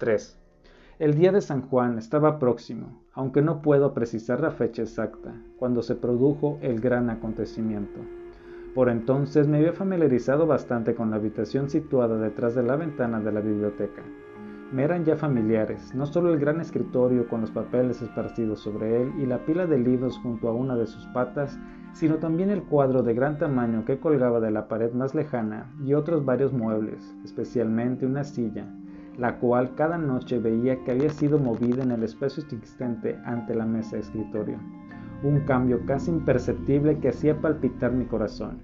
3. El día de San Juan estaba próximo, aunque no puedo precisar la fecha exacta, cuando se produjo el gran acontecimiento. Por entonces me había familiarizado bastante con la habitación situada detrás de la ventana de la biblioteca. Me eran ya familiares, no solo el gran escritorio con los papeles esparcidos sobre él y la pila de libros junto a una de sus patas, sino también el cuadro de gran tamaño que colgaba de la pared más lejana y otros varios muebles, especialmente una silla, la cual cada noche veía que había sido movida en el espacio existente ante la mesa escritorio. Un cambio casi imperceptible que hacía palpitar mi corazón,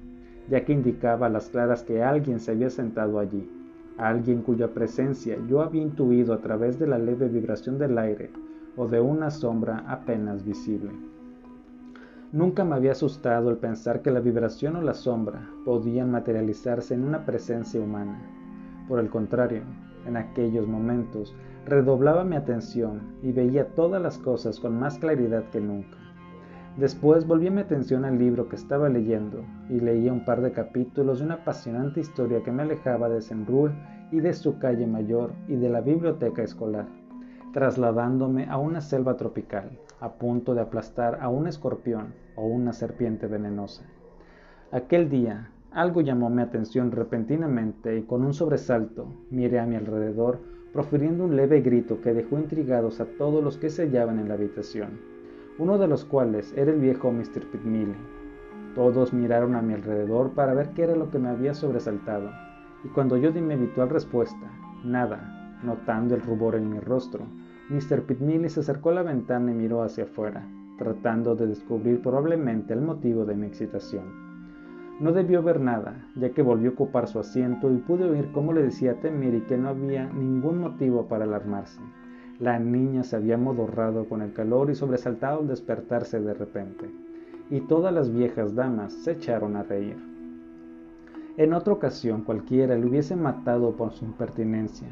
ya que indicaba a las claras que alguien se había sentado allí, alguien cuya presencia yo había intuido a través de la leve vibración del aire o de una sombra apenas visible. Nunca me había asustado el pensar que la vibración o la sombra podían materializarse en una presencia humana. Por el contrario, en aquellos momentos redoblaba mi atención y veía todas las cosas con más claridad que nunca. Después volví mi atención al libro que estaba leyendo y leía un par de capítulos de una apasionante historia que me alejaba de Senrul y de su calle mayor y de la biblioteca escolar, trasladándome a una selva tropical, a punto de aplastar a un escorpión o una serpiente venenosa. Aquel día algo llamó mi atención repentinamente y con un sobresalto miré a mi alrededor profiriendo un leve grito que dejó intrigados a todos los que se hallaban en la habitación uno de los cuales era el viejo Mr. Pitmilly. Todos miraron a mi alrededor para ver qué era lo que me había sobresaltado, y cuando yo di mi habitual respuesta, nada, notando el rubor en mi rostro, Mr. Pitmilly se acercó a la ventana y miró hacia afuera, tratando de descubrir probablemente el motivo de mi excitación. No debió ver nada, ya que volvió a ocupar su asiento y pude oír cómo le decía a Temiri que no había ningún motivo para alarmarse. La niña se había modorrado con el calor y sobresaltado al despertarse de repente, y todas las viejas damas se echaron a reír. En otra ocasión cualquiera le hubiese matado por su impertinencia,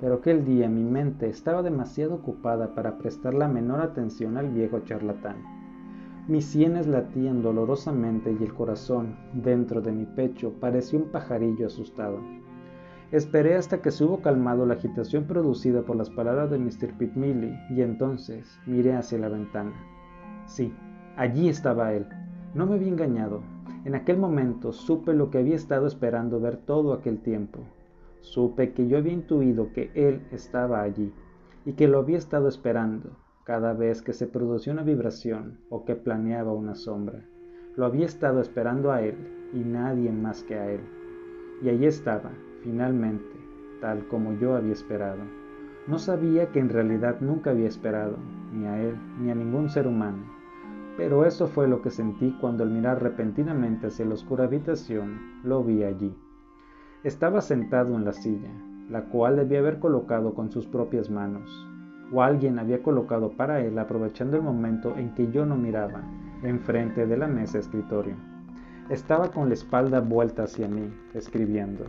pero aquel día mi mente estaba demasiado ocupada para prestar la menor atención al viejo charlatán. Mis sienes latían dolorosamente y el corazón, dentro de mi pecho, parecía un pajarillo asustado. Esperé hasta que se hubo calmado la agitación producida por las palabras de Mr. Pitmilly y entonces miré hacia la ventana. Sí, allí estaba él. No me había engañado. En aquel momento supe lo que había estado esperando ver todo aquel tiempo. Supe que yo había intuido que él estaba allí y que lo había estado esperando cada vez que se producía una vibración o que planeaba una sombra. Lo había estado esperando a él y nadie más que a él. Y allí estaba, finalmente, tal como yo había esperado. No sabía que en realidad nunca había esperado, ni a él, ni a ningún ser humano. Pero eso fue lo que sentí cuando al mirar repentinamente hacia la oscura habitación, lo vi allí. Estaba sentado en la silla, la cual debía haber colocado con sus propias manos, o alguien había colocado para él aprovechando el momento en que yo no miraba, enfrente de la mesa escritorio. Estaba con la espalda vuelta hacia mí, escribiendo.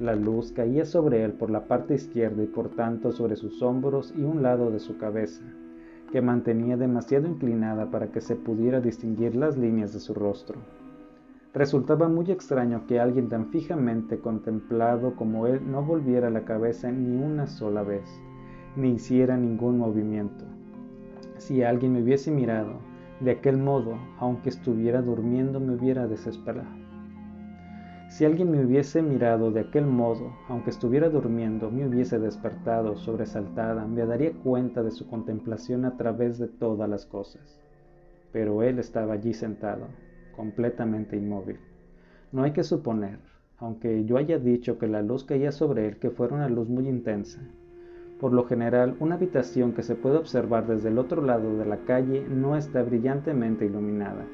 La luz caía sobre él por la parte izquierda y por tanto sobre sus hombros y un lado de su cabeza, que mantenía demasiado inclinada para que se pudiera distinguir las líneas de su rostro. Resultaba muy extraño que alguien tan fijamente contemplado como él no volviera la cabeza ni una sola vez, ni hiciera ningún movimiento. Si alguien me hubiese mirado de aquel modo, aunque estuviera durmiendo, me hubiera desesperado. Si alguien me hubiese mirado de aquel modo, aunque estuviera durmiendo, me hubiese despertado, sobresaltada, me daría cuenta de su contemplación a través de todas las cosas. Pero él estaba allí sentado, completamente inmóvil. No hay que suponer, aunque yo haya dicho que la luz caía sobre él, que fuera una luz muy intensa. Por lo general, una habitación que se puede observar desde el otro lado de la calle no está brillantemente iluminada,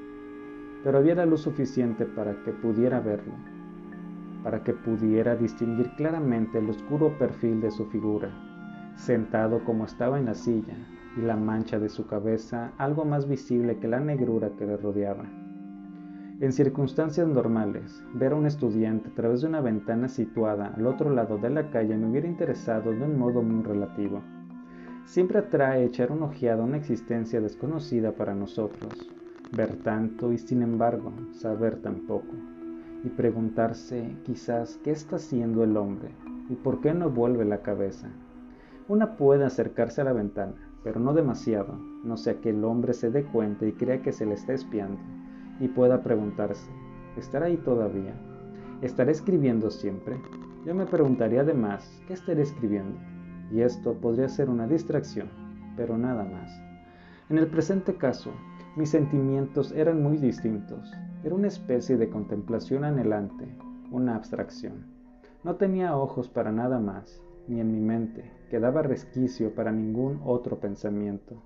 pero había la luz suficiente para que pudiera verlo para que pudiera distinguir claramente el oscuro perfil de su figura, sentado como estaba en la silla, y la mancha de su cabeza algo más visible que la negrura que le rodeaba. En circunstancias normales, ver a un estudiante a través de una ventana situada al otro lado de la calle me hubiera interesado de un modo muy relativo. Siempre atrae echar un ojeado a una existencia desconocida para nosotros, ver tanto y sin embargo saber tan poco y preguntarse quizás qué está haciendo el hombre y por qué no vuelve la cabeza. Una puede acercarse a la ventana, pero no demasiado, no sea que el hombre se dé cuenta y crea que se le está espiando, y pueda preguntarse, ¿estará ahí todavía? ¿Estaré escribiendo siempre? Yo me preguntaría además, ¿qué estaré escribiendo? Y esto podría ser una distracción, pero nada más. En el presente caso, mis sentimientos eran muy distintos. Era una especie de contemplación anhelante, una abstracción. No tenía ojos para nada más, ni en mi mente quedaba resquicio para ningún otro pensamiento.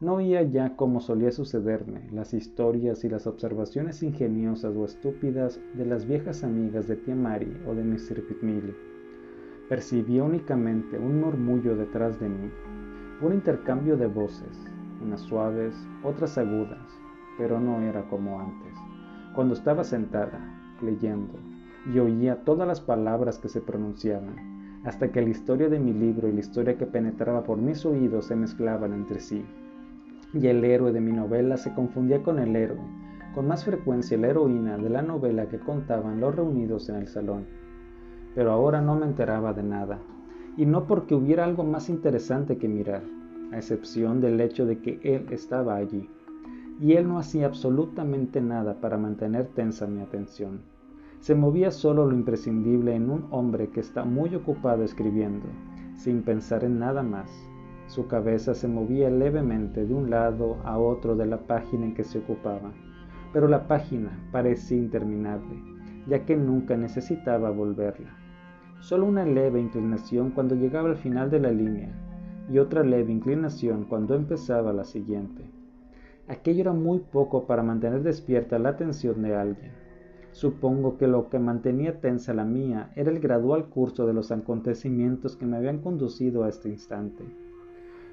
No oía ya, como solía sucederme, las historias y las observaciones ingeniosas o estúpidas de las viejas amigas de tía Mary o de Mr. Pitmilly. Percibía únicamente un murmullo detrás de mí, un intercambio de voces, unas suaves, otras agudas, pero no era como antes, cuando estaba sentada, leyendo, y oía todas las palabras que se pronunciaban, hasta que la historia de mi libro y la historia que penetraba por mis oídos se mezclaban entre sí. Y el héroe de mi novela se confundía con el héroe, con más frecuencia la heroína de la novela que contaban los reunidos en el salón. Pero ahora no me enteraba de nada, y no porque hubiera algo más interesante que mirar, a excepción del hecho de que él estaba allí, y él no hacía absolutamente nada para mantener tensa mi atención. Se movía solo lo imprescindible en un hombre que está muy ocupado escribiendo, sin pensar en nada más. Su cabeza se movía levemente de un lado a otro de la página en que se ocupaba, pero la página parecía interminable, ya que nunca necesitaba volverla. Solo una leve inclinación cuando llegaba al final de la línea y otra leve inclinación cuando empezaba la siguiente. Aquello era muy poco para mantener despierta la atención de alguien. Supongo que lo que mantenía tensa la mía era el gradual curso de los acontecimientos que me habían conducido a este instante.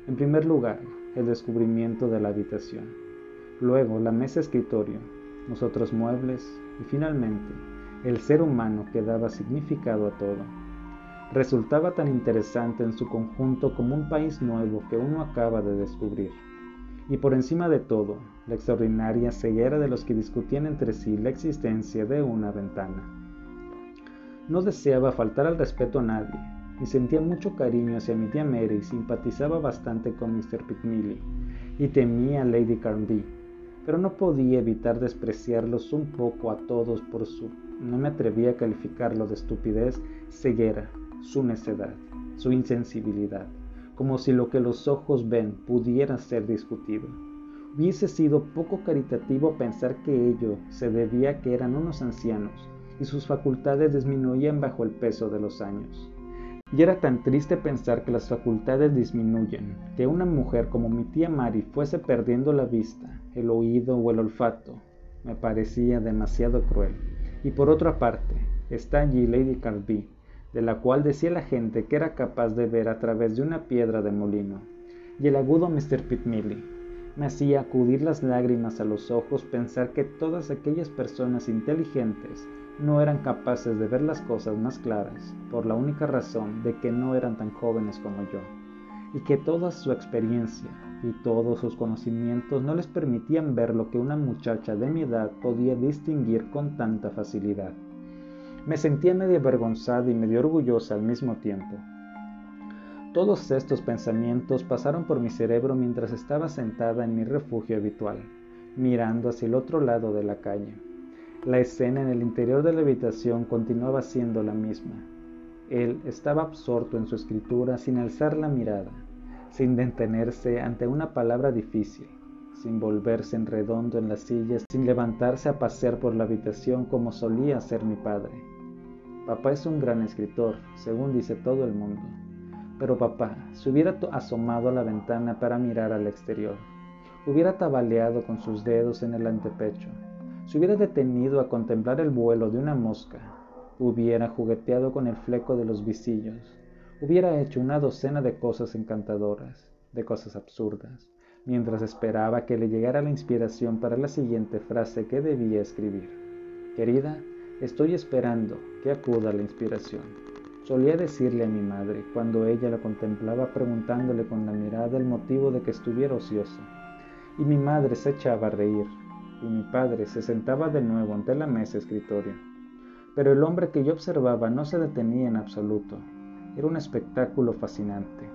En primer lugar, el descubrimiento de la habitación. Luego, la mesa escritorio, los otros muebles y finalmente, el ser humano que daba significado a todo. Resultaba tan interesante en su conjunto como un país nuevo que uno acaba de descubrir y por encima de todo, la extraordinaria ceguera de los que discutían entre sí la existencia de una ventana. No deseaba faltar al respeto a nadie, y sentía mucho cariño hacia mi tía Mary simpatizaba bastante con Mr. Pitmilly, y temía a Lady Carnby, pero no podía evitar despreciarlos un poco a todos por su, no me atrevía a calificarlo de estupidez, ceguera, su necedad, su insensibilidad como si lo que los ojos ven pudiera ser discutido. Hubiese sido poco caritativo pensar que ello se debía a que eran unos ancianos y sus facultades disminuían bajo el peso de los años. Y era tan triste pensar que las facultades disminuyen, que una mujer como mi tía Mary fuese perdiendo la vista, el oído o el olfato, me parecía demasiado cruel. Y por otra parte, está allí Lady Carby, de la cual decía la gente que era capaz de ver a través de una piedra de molino. Y el agudo Mr. Pitmilly me hacía acudir las lágrimas a los ojos pensar que todas aquellas personas inteligentes no eran capaces de ver las cosas más claras, por la única razón de que no eran tan jóvenes como yo, y que toda su experiencia y todos sus conocimientos no les permitían ver lo que una muchacha de mi edad podía distinguir con tanta facilidad. Me sentía medio avergonzada y medio orgullosa al mismo tiempo. Todos estos pensamientos pasaron por mi cerebro mientras estaba sentada en mi refugio habitual, mirando hacia el otro lado de la calle. La escena en el interior de la habitación continuaba siendo la misma. Él estaba absorto en su escritura sin alzar la mirada, sin detenerse ante una palabra difícil, sin volverse en redondo en la silla, sin levantarse a pasear por la habitación como solía hacer mi padre. Papá es un gran escritor, según dice todo el mundo. Pero papá se hubiera asomado a la ventana para mirar al exterior. Hubiera tabaleado con sus dedos en el antepecho. Se hubiera detenido a contemplar el vuelo de una mosca. Hubiera jugueteado con el fleco de los visillos. Hubiera hecho una docena de cosas encantadoras, de cosas absurdas, mientras esperaba que le llegara la inspiración para la siguiente frase que debía escribir. Querida, Estoy esperando que acuda la inspiración. Solía decirle a mi madre cuando ella la contemplaba preguntándole con la mirada el motivo de que estuviera ociosa. Y mi madre se echaba a reír, y mi padre se sentaba de nuevo ante la mesa escritorio. Pero el hombre que yo observaba no se detenía en absoluto. Era un espectáculo fascinante.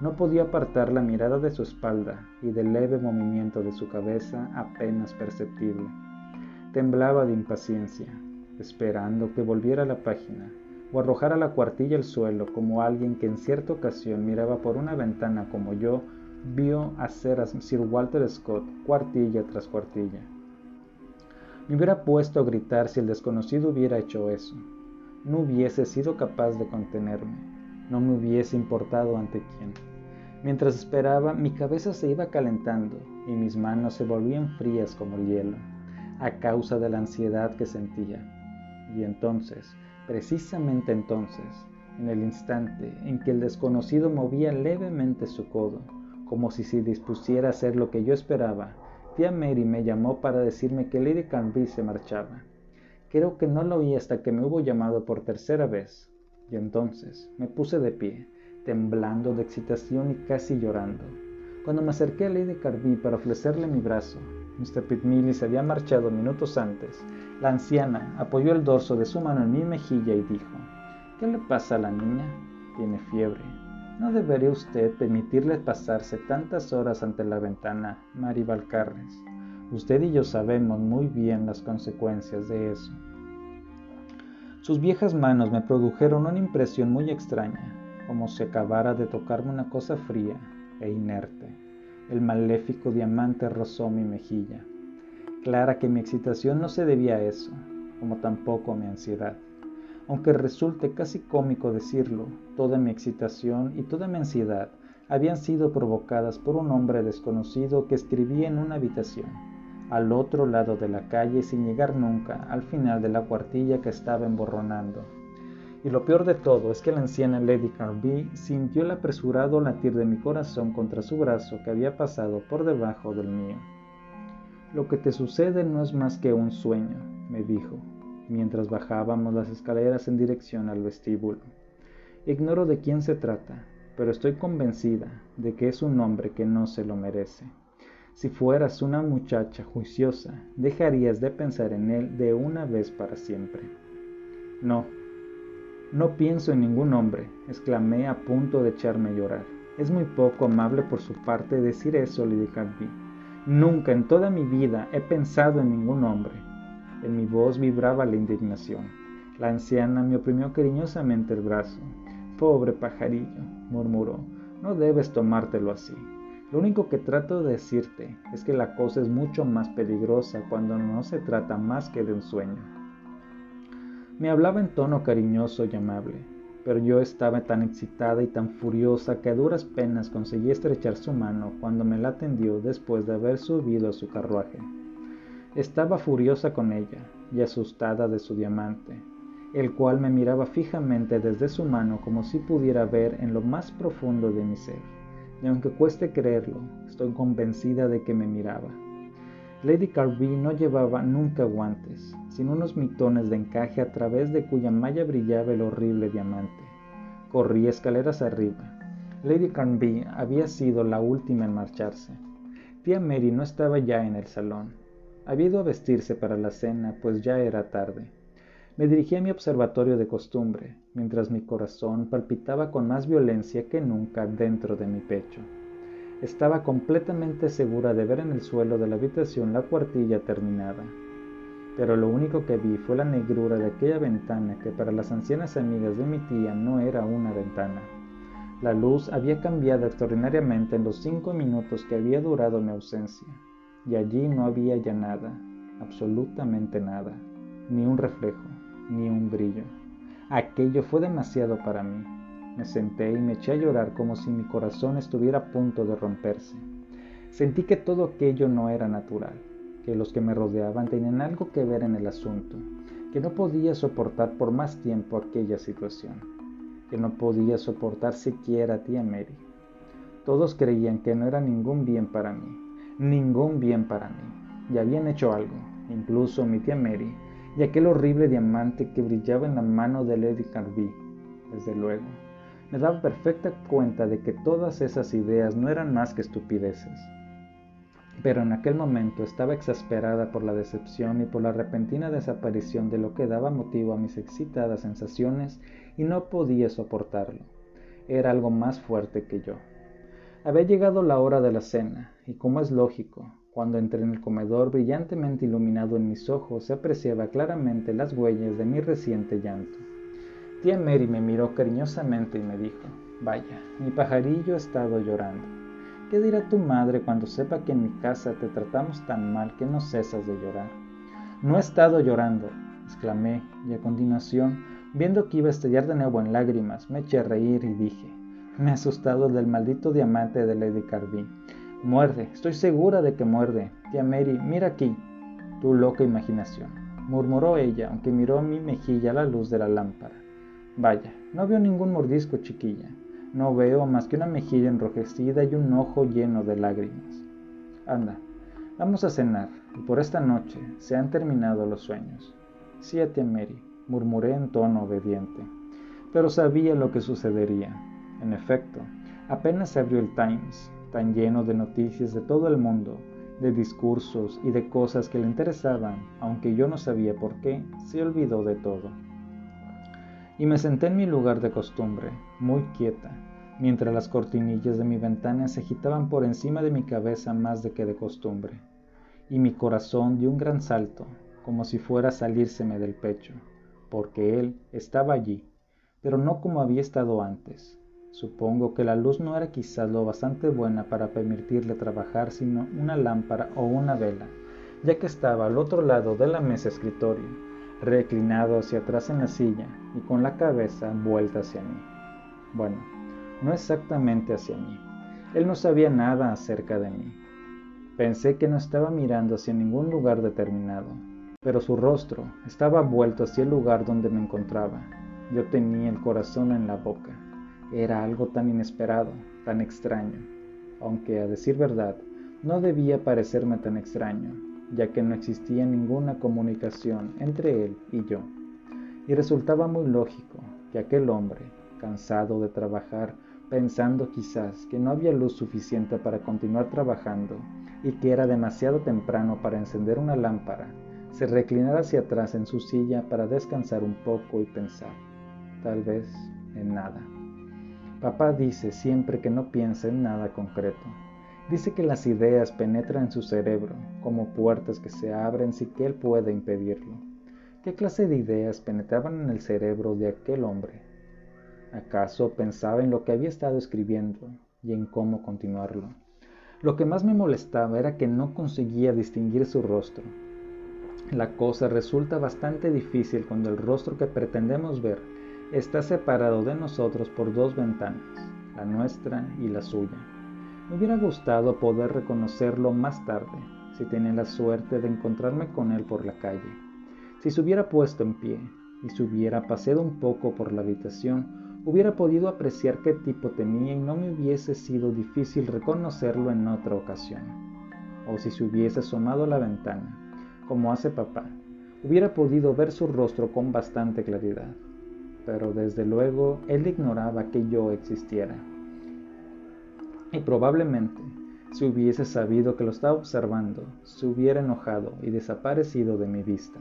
No podía apartar la mirada de su espalda y del leve movimiento de su cabeza apenas perceptible. Temblaba de impaciencia, esperando que volviera la página o arrojara la cuartilla al suelo como alguien que en cierta ocasión miraba por una ventana como yo vio hacer a Sir Walter Scott cuartilla tras cuartilla. Me hubiera puesto a gritar si el desconocido hubiera hecho eso. No hubiese sido capaz de contenerme. No me hubiese importado ante quién. Mientras esperaba, mi cabeza se iba calentando y mis manos se volvían frías como el hielo, a causa de la ansiedad que sentía. Y entonces, precisamente entonces, en el instante en que el desconocido movía levemente su codo, como si se dispusiera a hacer lo que yo esperaba, tía Mary me llamó para decirme que Lady Canby se marchaba. Creo que no lo oí hasta que me hubo llamado por tercera vez, y entonces me puse de pie, temblando de excitación y casi llorando. Cuando me acerqué a Lady Carby para ofrecerle mi brazo, Mr. Pitmilly se había marchado minutos antes. La anciana apoyó el dorso de su mano en mi mejilla y dijo, ¿Qué le pasa a la niña? Tiene fiebre. ¿No debería usted permitirle pasarse tantas horas ante la ventana, Mary Valcarres? Usted y yo sabemos muy bien las consecuencias de eso. Sus viejas manos me produjeron una impresión muy extraña como si acabara de tocarme una cosa fría e inerte. El maléfico diamante rozó mi mejilla. Clara que mi excitación no se debía a eso, como tampoco a mi ansiedad. Aunque resulte casi cómico decirlo, toda mi excitación y toda mi ansiedad habían sido provocadas por un hombre desconocido que escribía en una habitación, al otro lado de la calle sin llegar nunca al final de la cuartilla que estaba emborronando. Y lo peor de todo es que la anciana Lady Carby sintió el apresurado latir de mi corazón contra su brazo que había pasado por debajo del mío. Lo que te sucede no es más que un sueño, me dijo, mientras bajábamos las escaleras en dirección al vestíbulo. Ignoro de quién se trata, pero estoy convencida de que es un hombre que no se lo merece. Si fueras una muchacha juiciosa, dejarías de pensar en él de una vez para siempre. No, no pienso en ningún hombre, exclamé a punto de echarme a llorar. Es muy poco amable por su parte decir eso, Lady Canby. Nunca en toda mi vida he pensado en ningún hombre. En mi voz vibraba la indignación. La anciana me oprimió cariñosamente el brazo. Pobre pajarillo, murmuró, no debes tomártelo así. Lo único que trato de decirte es que la cosa es mucho más peligrosa cuando no se trata más que de un sueño. Me hablaba en tono cariñoso y amable, pero yo estaba tan excitada y tan furiosa que a duras penas conseguí estrechar su mano cuando me la tendió después de haber subido a su carruaje. Estaba furiosa con ella y asustada de su diamante, el cual me miraba fijamente desde su mano como si pudiera ver en lo más profundo de mi ser, y aunque cueste creerlo, estoy convencida de que me miraba. Lady Carby no llevaba nunca guantes, sino unos mitones de encaje a través de cuya malla brillaba el horrible diamante. Corría escaleras arriba. Lady Carby había sido la última en marcharse. Tía Mary no estaba ya en el salón. Había ido a vestirse para la cena, pues ya era tarde. Me dirigí a mi observatorio de costumbre, mientras mi corazón palpitaba con más violencia que nunca dentro de mi pecho. Estaba completamente segura de ver en el suelo de la habitación la cuartilla terminada. Pero lo único que vi fue la negrura de aquella ventana que para las ancianas amigas de mi tía no era una ventana. La luz había cambiado extraordinariamente en los cinco minutos que había durado mi ausencia, y allí no había ya nada, absolutamente nada, ni un reflejo, ni un brillo. Aquello fue demasiado para mí. Me senté y me eché a llorar como si mi corazón estuviera a punto de romperse. Sentí que todo aquello no era natural, que los que me rodeaban tenían algo que ver en el asunto, que no podía soportar por más tiempo aquella situación, que no podía soportar siquiera a tía Mary. Todos creían que no era ningún bien para mí, ningún bien para mí, y habían hecho algo, incluso mi tía Mary, y aquel horrible diamante que brillaba en la mano de Lady Carby, desde luego me daba perfecta cuenta de que todas esas ideas no eran más que estupideces. Pero en aquel momento estaba exasperada por la decepción y por la repentina desaparición de lo que daba motivo a mis excitadas sensaciones y no podía soportarlo. Era algo más fuerte que yo. Había llegado la hora de la cena, y como es lógico, cuando entré en el comedor brillantemente iluminado en mis ojos se apreciaba claramente las huellas de mi reciente llanto. Tía Mary me miró cariñosamente y me dijo, vaya, mi pajarillo ha estado llorando. ¿Qué dirá tu madre cuando sepa que en mi casa te tratamos tan mal que no cesas de llorar? No he estado llorando, exclamé, y a continuación, viendo que iba a estallar de nuevo en lágrimas, me eché a reír y dije, me ha asustado el del maldito diamante de Lady Carby. Muerde, estoy segura de que muerde. Tía Mary, mira aquí. Tu loca imaginación, murmuró ella, aunque miró a mi mejilla a la luz de la lámpara. Vaya, no veo ningún mordisco, chiquilla. No veo más que una mejilla enrojecida y un ojo lleno de lágrimas. Anda, vamos a cenar, y por esta noche se han terminado los sueños. Sí, tía Mary, murmuré en tono obediente. Pero sabía lo que sucedería. En efecto, apenas se abrió el Times, tan lleno de noticias de todo el mundo, de discursos y de cosas que le interesaban, aunque yo no sabía por qué, se olvidó de todo. Y me senté en mi lugar de costumbre, muy quieta, mientras las cortinillas de mi ventana se agitaban por encima de mi cabeza más de que de costumbre, y mi corazón dio un gran salto, como si fuera a salírseme del pecho, porque él estaba allí, pero no como había estado antes, Supongo que la luz no era quizás lo bastante buena para permitirle trabajar sino una lámpara o una vela, ya que estaba al otro lado de la mesa escritorio, reclinado hacia atrás en la silla y con la cabeza vuelta hacia mí. Bueno, no exactamente hacia mí. Él no sabía nada acerca de mí. Pensé que no estaba mirando hacia ningún lugar determinado, pero su rostro estaba vuelto hacia el lugar donde me encontraba. Yo tenía el corazón en la boca. Era algo tan inesperado, tan extraño, aunque a decir verdad, no debía parecerme tan extraño, ya que no existía ninguna comunicación entre él y yo. Y resultaba muy lógico que aquel hombre, cansado de trabajar, pensando quizás que no había luz suficiente para continuar trabajando y que era demasiado temprano para encender una lámpara, se reclinara hacia atrás en su silla para descansar un poco y pensar, tal vez en nada. Papá dice siempre que no piensa en nada concreto. Dice que las ideas penetran en su cerebro como puertas que se abren sin que él pueda impedirlo. ¿Qué clase de ideas penetraban en el cerebro de aquel hombre? ¿Acaso pensaba en lo que había estado escribiendo y en cómo continuarlo? Lo que más me molestaba era que no conseguía distinguir su rostro. La cosa resulta bastante difícil cuando el rostro que pretendemos ver está separado de nosotros por dos ventanas, la nuestra y la suya. Me hubiera gustado poder reconocerlo más tarde, si tenía la suerte de encontrarme con él por la calle. Si se hubiera puesto en pie y se hubiera paseado un poco por la habitación, hubiera podido apreciar qué tipo tenía y no me hubiese sido difícil reconocerlo en otra ocasión. O si se hubiese asomado a la ventana, como hace papá, hubiera podido ver su rostro con bastante claridad pero desde luego él ignoraba que yo existiera. Y probablemente, si hubiese sabido que lo estaba observando, se hubiera enojado y desaparecido de mi vista.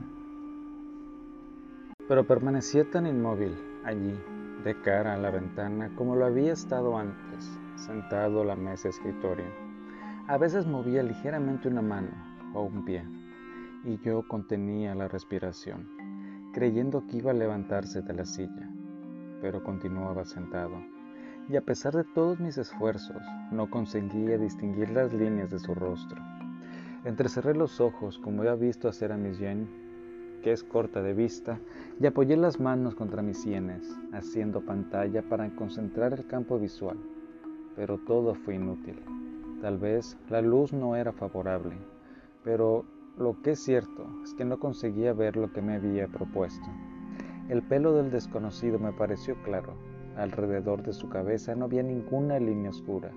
Pero permanecía tan inmóvil allí, de cara a la ventana, como lo había estado antes, sentado a la mesa escritorio. A veces movía ligeramente una mano o un pie, y yo contenía la respiración creyendo que iba a levantarse de la silla, pero continuaba sentado, y a pesar de todos mis esfuerzos, no conseguía distinguir las líneas de su rostro. Entrecerré los ojos, como había visto hacer a Miss Jane, que es corta de vista, y apoyé las manos contra mis sienes, haciendo pantalla para concentrar el campo visual, pero todo fue inútil. Tal vez la luz no era favorable, pero lo que es cierto es que no conseguía ver lo que me había propuesto. El pelo del desconocido me pareció claro. Alrededor de su cabeza no había ninguna línea oscura,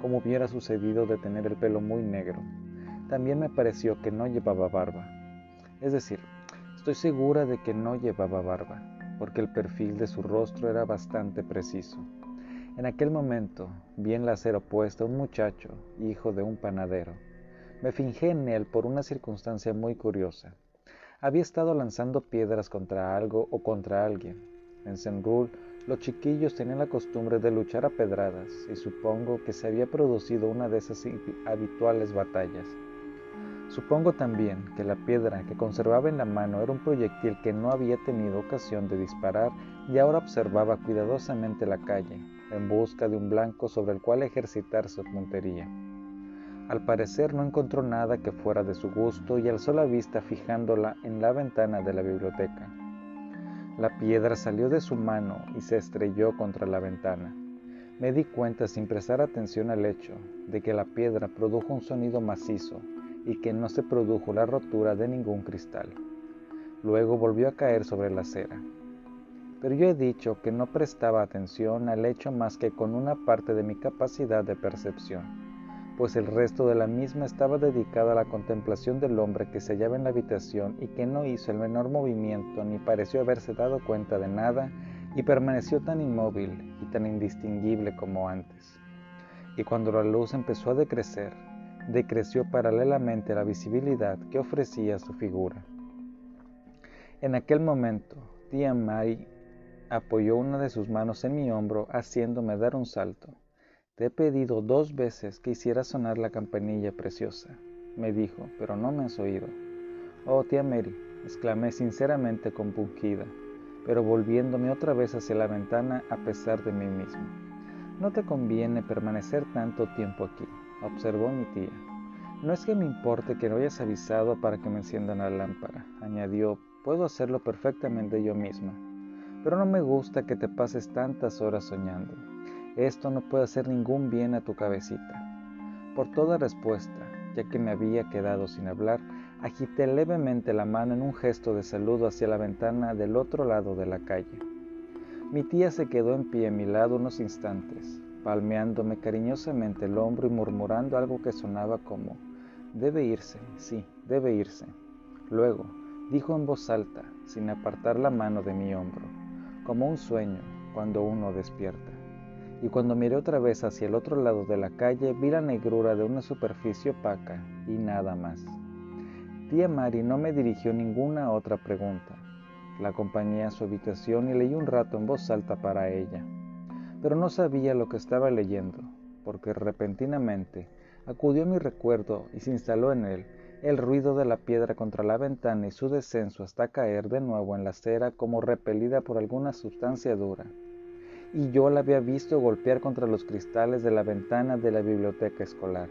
como hubiera sucedido de tener el pelo muy negro. También me pareció que no llevaba barba. Es decir, estoy segura de que no llevaba barba, porque el perfil de su rostro era bastante preciso. En aquel momento vi en la acera opuesta un muchacho, hijo de un panadero, me fingí en él por una circunstancia muy curiosa. Había estado lanzando piedras contra algo o contra alguien. En Senrul Los chiquillos tenían la costumbre de luchar a pedradas y supongo que se había producido una de esas habituales batallas. Supongo también que la piedra que conservaba en la mano era un proyectil que no había tenido ocasión de disparar y ahora observaba cuidadosamente la calle, en busca de un blanco sobre el cual ejercitar su puntería. Al parecer no encontró nada que fuera de su gusto y alzó la vista fijándola en la ventana de la biblioteca. La piedra salió de su mano y se estrelló contra la ventana. Me di cuenta sin prestar atención al hecho de que la piedra produjo un sonido macizo y que no se produjo la rotura de ningún cristal. Luego volvió a caer sobre la acera. Pero yo he dicho que no prestaba atención al hecho más que con una parte de mi capacidad de percepción, pues el resto de la misma estaba dedicado a la contemplación del hombre que se hallaba en la habitación y que no hizo el menor movimiento ni pareció haberse dado cuenta de nada y permaneció tan inmóvil y tan indistinguible como antes. Y cuando la luz empezó a decrecer, decreció paralelamente la visibilidad que ofrecía su figura. En aquel momento, tía Mary apoyó una de sus manos en mi hombro, haciéndome dar un salto. Te he pedido dos veces que hiciera sonar la campanilla preciosa, me dijo, pero no me has oído. Oh, tía Mary, exclamé sinceramente compungida, pero volviéndome otra vez hacia la ventana a pesar de mí mismo. No te conviene permanecer tanto tiempo aquí observó mi tía. No es que me importe que no hayas avisado para que me enciendan la lámpara, añadió, puedo hacerlo perfectamente yo misma, pero no me gusta que te pases tantas horas soñando. Esto no puede hacer ningún bien a tu cabecita. Por toda respuesta, ya que me había quedado sin hablar, agité levemente la mano en un gesto de saludo hacia la ventana del otro lado de la calle. Mi tía se quedó en pie a mi lado unos instantes, palmeándome cariñosamente el hombro y murmurando algo que sonaba como, debe irse, sí, debe irse. Luego, dijo en voz alta, sin apartar la mano de mi hombro, como un sueño cuando uno despierta. Y cuando miré otra vez hacia el otro lado de la calle, vi la negrura de una superficie opaca y nada más. Tía Mari no me dirigió ninguna otra pregunta. La acompañé a su habitación y leí un rato en voz alta para ella pero no sabía lo que estaba leyendo, porque repentinamente acudió a mi recuerdo y se instaló en él el ruido de la piedra contra la ventana y su descenso hasta caer de nuevo en la acera como repelida por alguna sustancia dura. Y yo la había visto golpear contra los cristales de la ventana de la biblioteca escolar.